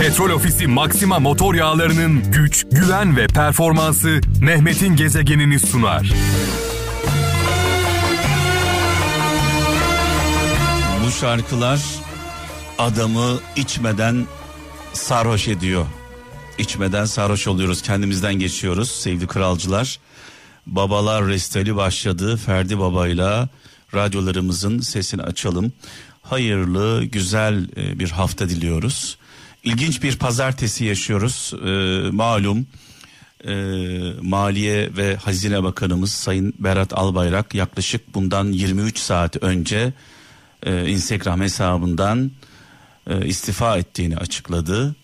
Petrol Ofisi Maxima motor yağlarının güç, güven ve performansı Mehmet'in gezegenini sunar. Bu şarkılar adamı içmeden sarhoş ediyor. İçmeden sarhoş oluyoruz, kendimizden geçiyoruz sevgili kralcılar. Babalar Restali başladı. Ferdi Baba'yla radyolarımızın sesini açalım. Hayırlı, güzel e, bir hafta diliyoruz. İlginç bir pazartesi yaşıyoruz. Ee, malum e, Maliye ve Hazine Bakanımız Sayın Berat Albayrak yaklaşık bundan 23 saat önce e, Instagram hesabından e, istifa ettiğini açıkladı.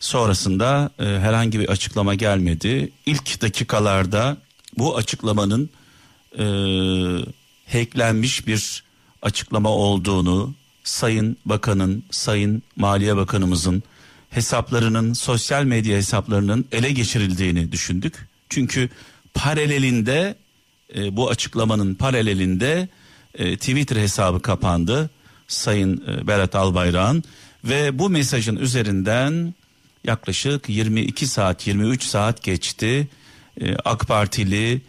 Sonrasında e, herhangi bir açıklama gelmedi. İlk dakikalarda bu açıklamanın e, hacklenmiş bir açıklama olduğunu Sayın Bakanın, Sayın Maliye Bakanımızın hesaplarının, sosyal medya hesaplarının ele geçirildiğini düşündük. Çünkü paralelinde e, bu açıklamanın paralelinde e, Twitter hesabı kapandı. Sayın e, Berat Albayrak'ın ve bu mesajın üzerinden yaklaşık 22 saat 23 saat geçti. E, AK Partili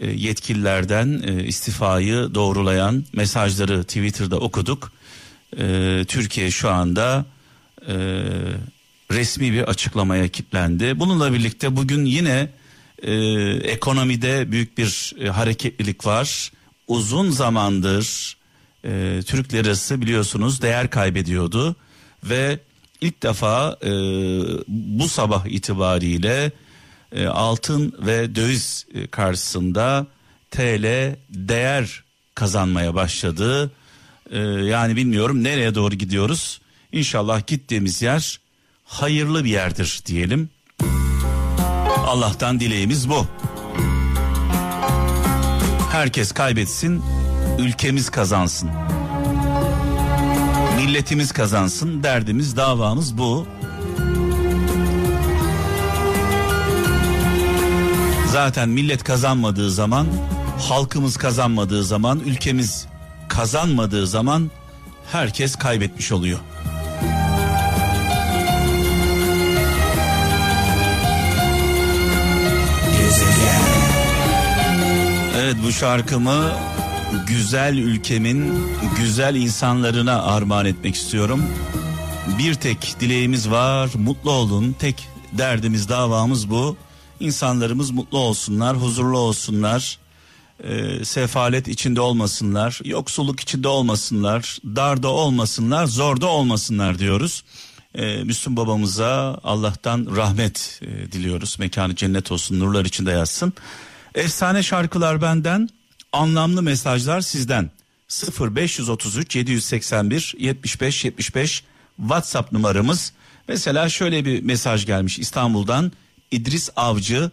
e, yetkililerden e, istifayı doğrulayan mesajları Twitter'da okuduk. E, Türkiye şu anda e, resmi bir açıklamaya kilitlendi. Bununla birlikte bugün yine e, ekonomide büyük bir e, hareketlilik var. Uzun zamandır e, Türk lirası biliyorsunuz değer kaybediyordu ve ilk defa e, bu sabah itibariyle e, altın ve döviz e, karşısında TL değer kazanmaya başladı. E, yani bilmiyorum nereye doğru gidiyoruz. İnşallah gittiğimiz yer hayırlı bir yerdir diyelim. Allah'tan dileğimiz bu. Herkes kaybetsin, ülkemiz kazansın. Milletimiz kazansın, derdimiz, davamız bu. Zaten millet kazanmadığı zaman, halkımız kazanmadığı zaman, ülkemiz kazanmadığı zaman herkes kaybetmiş oluyor. Evet bu şarkımı güzel ülkemin güzel insanlarına armağan etmek istiyorum. Bir tek dileğimiz var mutlu olun tek derdimiz davamız bu. İnsanlarımız mutlu olsunlar huzurlu olsunlar e, sefalet içinde olmasınlar yoksulluk içinde olmasınlar darda olmasınlar zorda olmasınlar diyoruz. E, Müslüm babamıza Allah'tan rahmet e, diliyoruz mekanı cennet olsun nurlar içinde yatsın. Efsane şarkılar benden, anlamlı mesajlar sizden. 0533 781 75 75 WhatsApp numaramız. Mesela şöyle bir mesaj gelmiş İstanbul'dan İdris Avcı.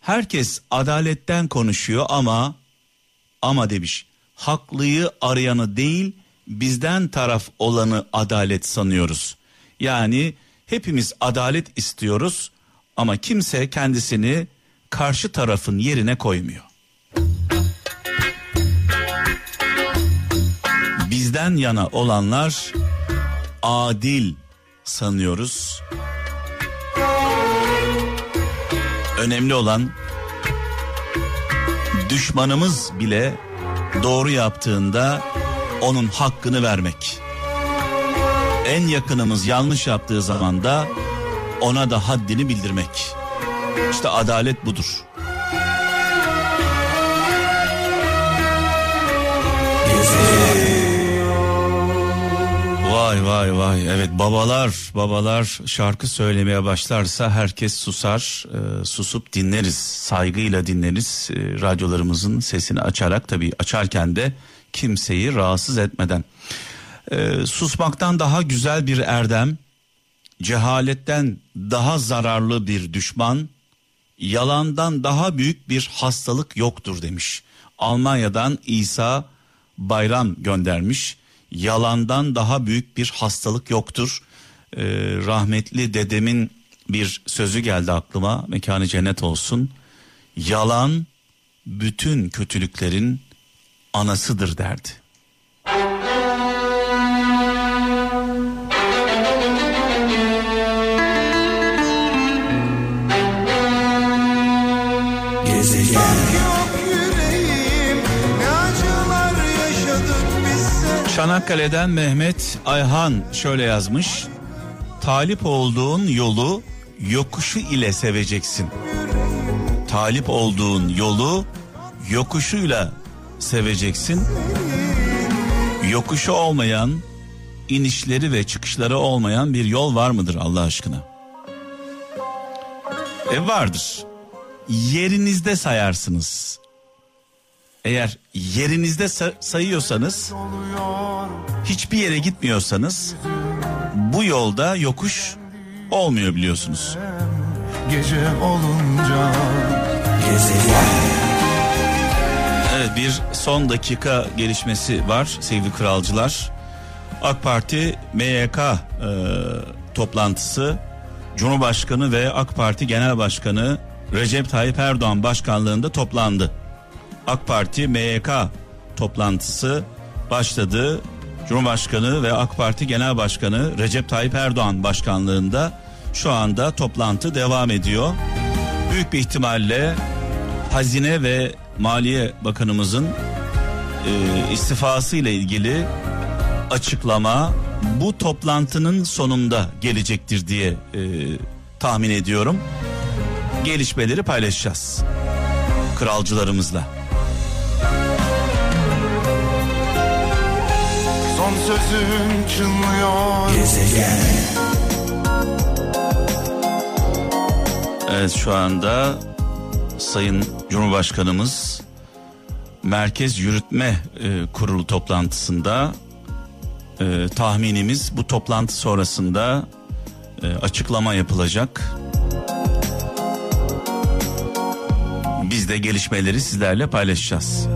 Herkes adaletten konuşuyor ama ama demiş haklıyı arayanı değil bizden taraf olanı adalet sanıyoruz. Yani hepimiz adalet istiyoruz ama kimse kendisini karşı tarafın yerine koymuyor. Bizden yana olanlar adil sanıyoruz. Önemli olan düşmanımız bile doğru yaptığında onun hakkını vermek. En yakınımız yanlış yaptığı zaman da ona da haddini bildirmek. İşte adalet budur. Vay vay vay. Evet babalar babalar şarkı söylemeye başlarsa herkes susar. E, susup dinleriz saygıyla dinleriz. E, radyolarımızın sesini açarak tabii açarken de kimseyi rahatsız etmeden. E, susmaktan daha güzel bir erdem cehaletten daha zararlı bir düşman yalandan daha büyük bir hastalık yoktur demiş. Almanya'dan İsa Bayram göndermiş. Yalandan daha büyük bir hastalık yoktur. Ee, rahmetli dedemin bir sözü geldi aklıma. Mekanı cennet olsun. Yalan bütün kötülüklerin anasıdır derdi. Gezegen Çanakkale'den Mehmet Ayhan şöyle yazmış. Talip olduğun yolu yokuşu ile seveceksin. Talip olduğun yolu yokuşuyla seveceksin. Yokuşu olmayan, inişleri ve çıkışları olmayan bir yol var mıdır Allah aşkına? E vardır. Yerinizde sayarsınız. Eğer yerinizde sayıyorsanız hiçbir yere gitmiyorsanız bu yolda yokuş olmuyor biliyorsunuz. Gece olunca Evet bir son dakika gelişmesi var sevgili kralcılar. AK Parti MYK e, toplantısı Cumhurbaşkanı ve AK Parti Genel Başkanı Recep Tayyip Erdoğan başkanlığında toplandı. AK Parti MYK toplantısı başladı. Cumhurbaşkanı ve AK Parti Genel Başkanı Recep Tayyip Erdoğan başkanlığında şu anda toplantı devam ediyor. Büyük bir ihtimalle Hazine ve Maliye Bakanımızın e, istifası ile ilgili açıklama bu toplantının sonunda gelecektir diye e, tahmin ediyorum. Gelişmeleri paylaşacağız kralcılarımızla. Son sözün çınlıyor. Gezegen. Evet şu anda Sayın Cumhurbaşkanımız Merkez Yürütme e, Kurulu toplantısında e, tahminimiz bu toplantı sonrasında e, açıklama yapılacak. De gelişmeleri sizlerle paylaşacağız.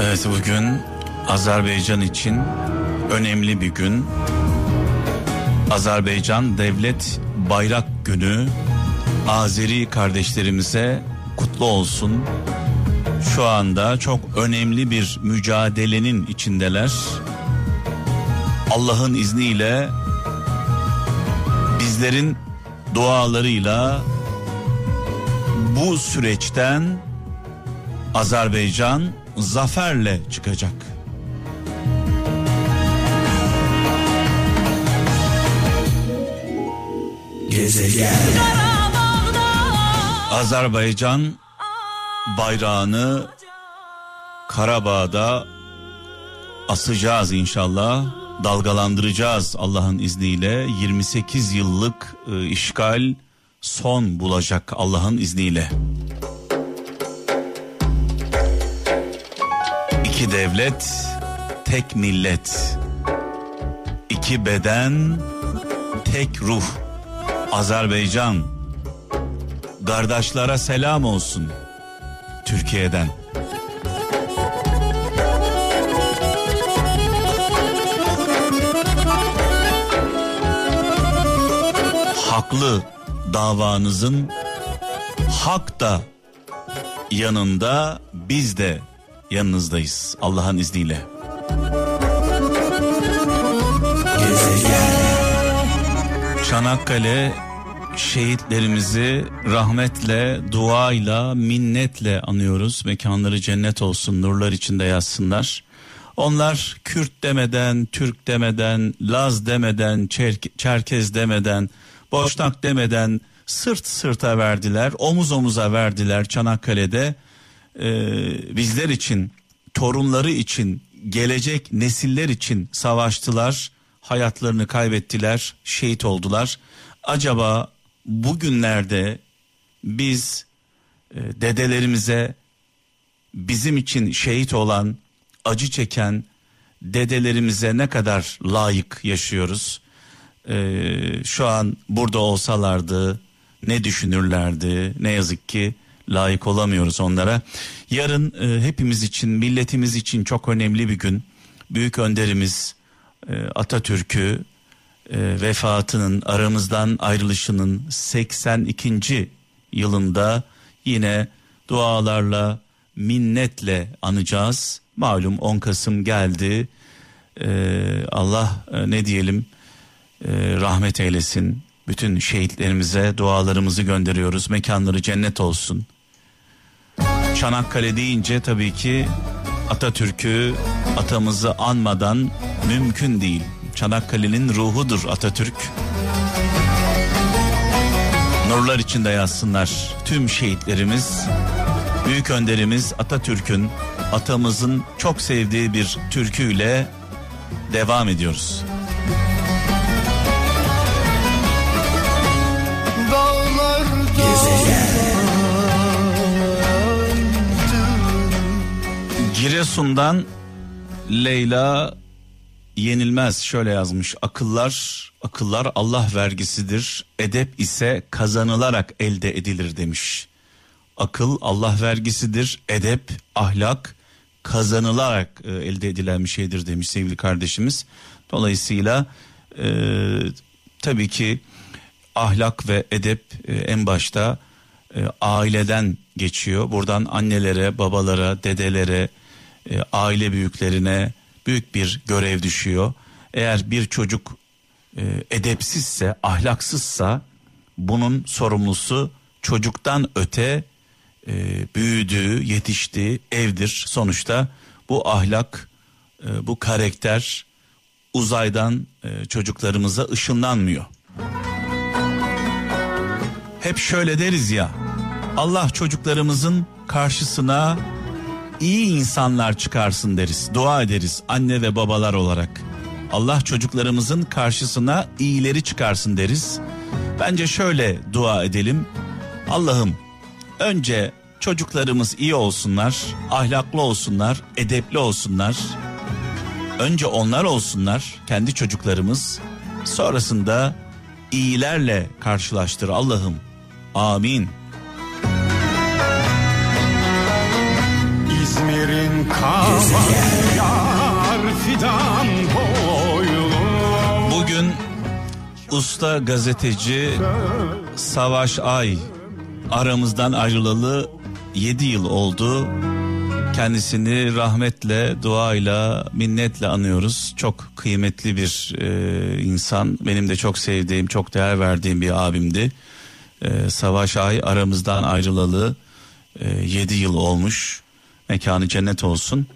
Evet bugün Azerbaycan için önemli bir gün. Azerbaycan Devlet Bayrak Günü Azeri kardeşlerimize kutlu olsun. Şu anda çok önemli bir mücadelenin içindeler. Allah'ın izniyle bizlerin dualarıyla bu süreçten Azerbaycan zaferle çıkacak. Gezegen Azerbaycan bayrağını Karabağ'da asacağız inşallah. Dalgalandıracağız Allah'ın izniyle. 28 yıllık e, işgal son bulacak Allah'ın izniyle. İki devlet, tek millet. İki beden, tek ruh. Azerbaycan. Kardeşlere selam olsun. Türkiye'den. Haklı davanızın hak da yanında biz de yanınızdayız Allah'ın izniyle. Çanakkale şehitlerimizi rahmetle, duayla, minnetle anıyoruz. Mekanları cennet olsun, nurlar içinde yazsınlar. Onlar Kürt demeden, Türk demeden, Laz demeden, Çerk Çerkez demeden, Boşnak demeden sırt sırta verdiler, omuz omuza verdiler Çanakkale'de. Ee, bizler için, torunları için, gelecek nesiller için savaştılar, hayatlarını kaybettiler, şehit oldular. Acaba bugünlerde biz e, dedelerimize bizim için şehit olan, acı çeken dedelerimize ne kadar layık yaşıyoruz? Ee, şu an burada olsalardı ne düşünürlerdi? Ne yazık ki layık olamıyoruz onlara. Yarın e, hepimiz için, milletimiz için çok önemli bir gün. Büyük önderimiz e, Atatürk'ü e, vefatının aramızdan ayrılışının 82. yılında yine dualarla minnetle anacağız. Malum 10 Kasım geldi. Ee, Allah e, ne diyelim e, rahmet eylesin. Bütün şehitlerimize dualarımızı gönderiyoruz. Mekanları cennet olsun. Çanakkale deyince tabii ki Atatürk'ü atamızı anmadan mümkün değil. Çanakkale'nin ruhudur Atatürk. Nurlar içinde yazsınlar tüm şehitlerimiz. Büyük önderimiz Atatürk'ün atamızın çok sevdiği bir türküyle devam ediyoruz. Giresun'dan Leyla yenilmez şöyle yazmış. Akıllar akıllar Allah vergisidir. Edep ise kazanılarak elde edilir demiş. Akıl Allah vergisidir. Edep, ahlak kazanılarak e, elde edilen bir şeydir demiş sevgili kardeşimiz. Dolayısıyla e, tabii ki ahlak ve edep e, en başta e, aileden geçiyor. Buradan annelere, babalara, dedelere, e, aile büyüklerine büyük bir görev düşüyor. Eğer bir çocuk e, edepsizse, ahlaksızsa bunun sorumlusu çocuktan öte e, büyüdüğü, yetiştiği evdir. Sonuçta bu ahlak, e, bu karakter uzaydan e, çocuklarımıza ışınlanmıyor. Hep şöyle deriz ya. Allah çocuklarımızın karşısına iyi insanlar çıkarsın deriz. Dua ederiz anne ve babalar olarak. Allah çocuklarımızın karşısına iyileri çıkarsın deriz. Bence şöyle dua edelim. Allah'ım önce çocuklarımız iyi olsunlar, ahlaklı olsunlar, edepli olsunlar. Önce onlar olsunlar, kendi çocuklarımız. Sonrasında iyilerle karşılaştır Allah'ım. Amin. İzmir'in fidan Bugün usta gazeteci Savaş Ay aramızdan ayrılalı 7 yıl oldu. Kendisini rahmetle, duayla, minnetle anıyoruz. Çok kıymetli bir e, insan. Benim de çok sevdiğim, çok değer verdiğim bir abimdi. E, Savaş Ay aramızdan ayrılalı e, 7 yıl olmuş. Mekanı cennet olsun.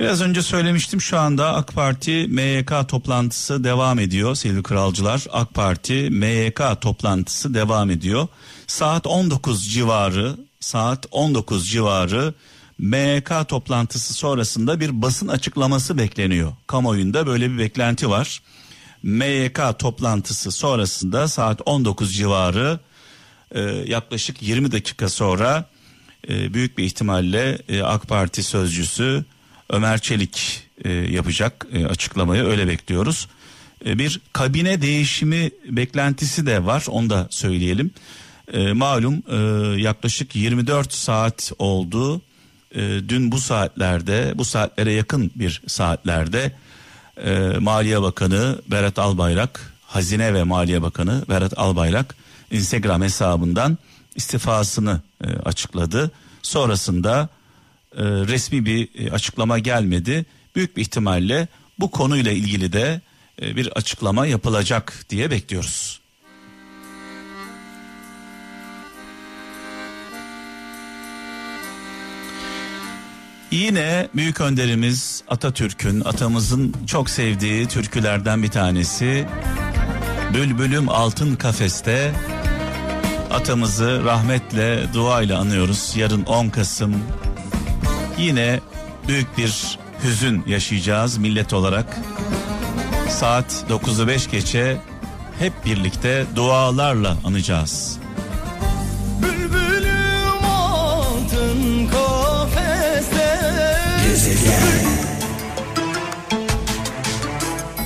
Biraz önce söylemiştim şu anda AK Parti MYK toplantısı devam ediyor sevgili kralcılar. AK Parti MYK toplantısı devam ediyor. Saat 19 civarı saat 19 civarı MYK toplantısı sonrasında bir basın açıklaması bekleniyor. Kamuoyunda böyle bir beklenti var. MYK toplantısı sonrasında saat 19 civarı e, yaklaşık 20 dakika sonra e, büyük bir ihtimalle e, AK Parti sözcüsü Ömer Çelik e, yapacak açıklamayı öyle bekliyoruz. Bir kabine değişimi beklentisi de var onu da söyleyelim. Malum yaklaşık 24 saat oldu. Dün bu saatlerde bu saatlere yakın bir saatlerde Maliye Bakanı Berat Albayrak, Hazine ve Maliye Bakanı Berat Albayrak Instagram hesabından istifasını e, açıkladı. Sonrasında e, resmi bir e, açıklama gelmedi. Büyük bir ihtimalle bu konuyla ilgili de e, bir açıklama yapılacak diye bekliyoruz. Yine büyük önderimiz Atatürk'ün atamızın çok sevdiği türkülerden bir tanesi Bülbülüm Altın Kafeste atamızı rahmetle duayla anıyoruz. Yarın 10 Kasım yine büyük bir hüzün yaşayacağız millet olarak. Saat 9'u 5 geçe hep birlikte dualarla anacağız. Bülbülüm altın kafeste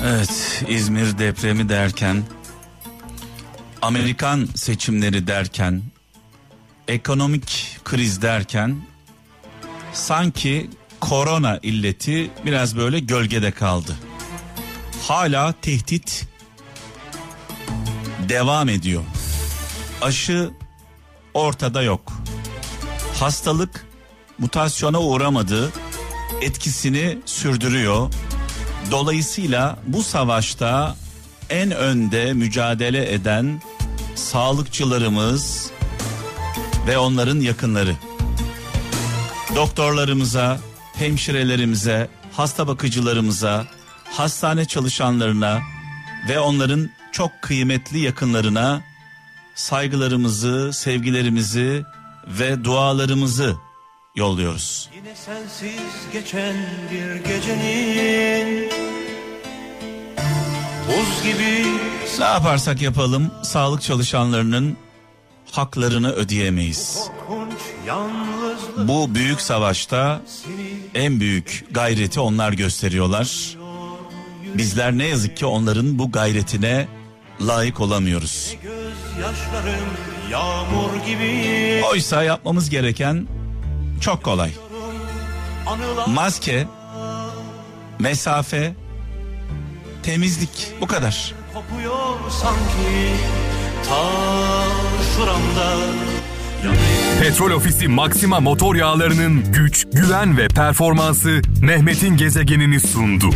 Evet İzmir depremi derken Amerikan seçimleri derken ekonomik kriz derken sanki korona illeti biraz böyle gölgede kaldı. Hala tehdit devam ediyor. Aşı ortada yok. Hastalık mutasyona uğramadı, etkisini sürdürüyor. Dolayısıyla bu savaşta en önde mücadele eden sağlıkçılarımız ve onların yakınları. doktorlarımıza, hemşirelerimize, hasta bakıcılarımıza, hastane çalışanlarına ve onların çok kıymetli yakınlarına saygılarımızı, sevgilerimizi ve dualarımızı yolluyoruz. Yine sensiz geçen bir gecenin Buz gibi Ne yaparsak yapalım sağlık çalışanlarının haklarını ödeyemeyiz. Bu büyük savaşta en büyük gayreti onlar gösteriyorlar. Bizler ne yazık ki onların bu gayretine layık olamıyoruz. Oysa yapmamız gereken çok kolay. Maske, mesafe, temizlik bu kadar. kopuyor sanki Ta şuramda Petrol Ofisi Maxima motor yağlarının güç, güven ve performansı Mehmet'in gezegenini sundu.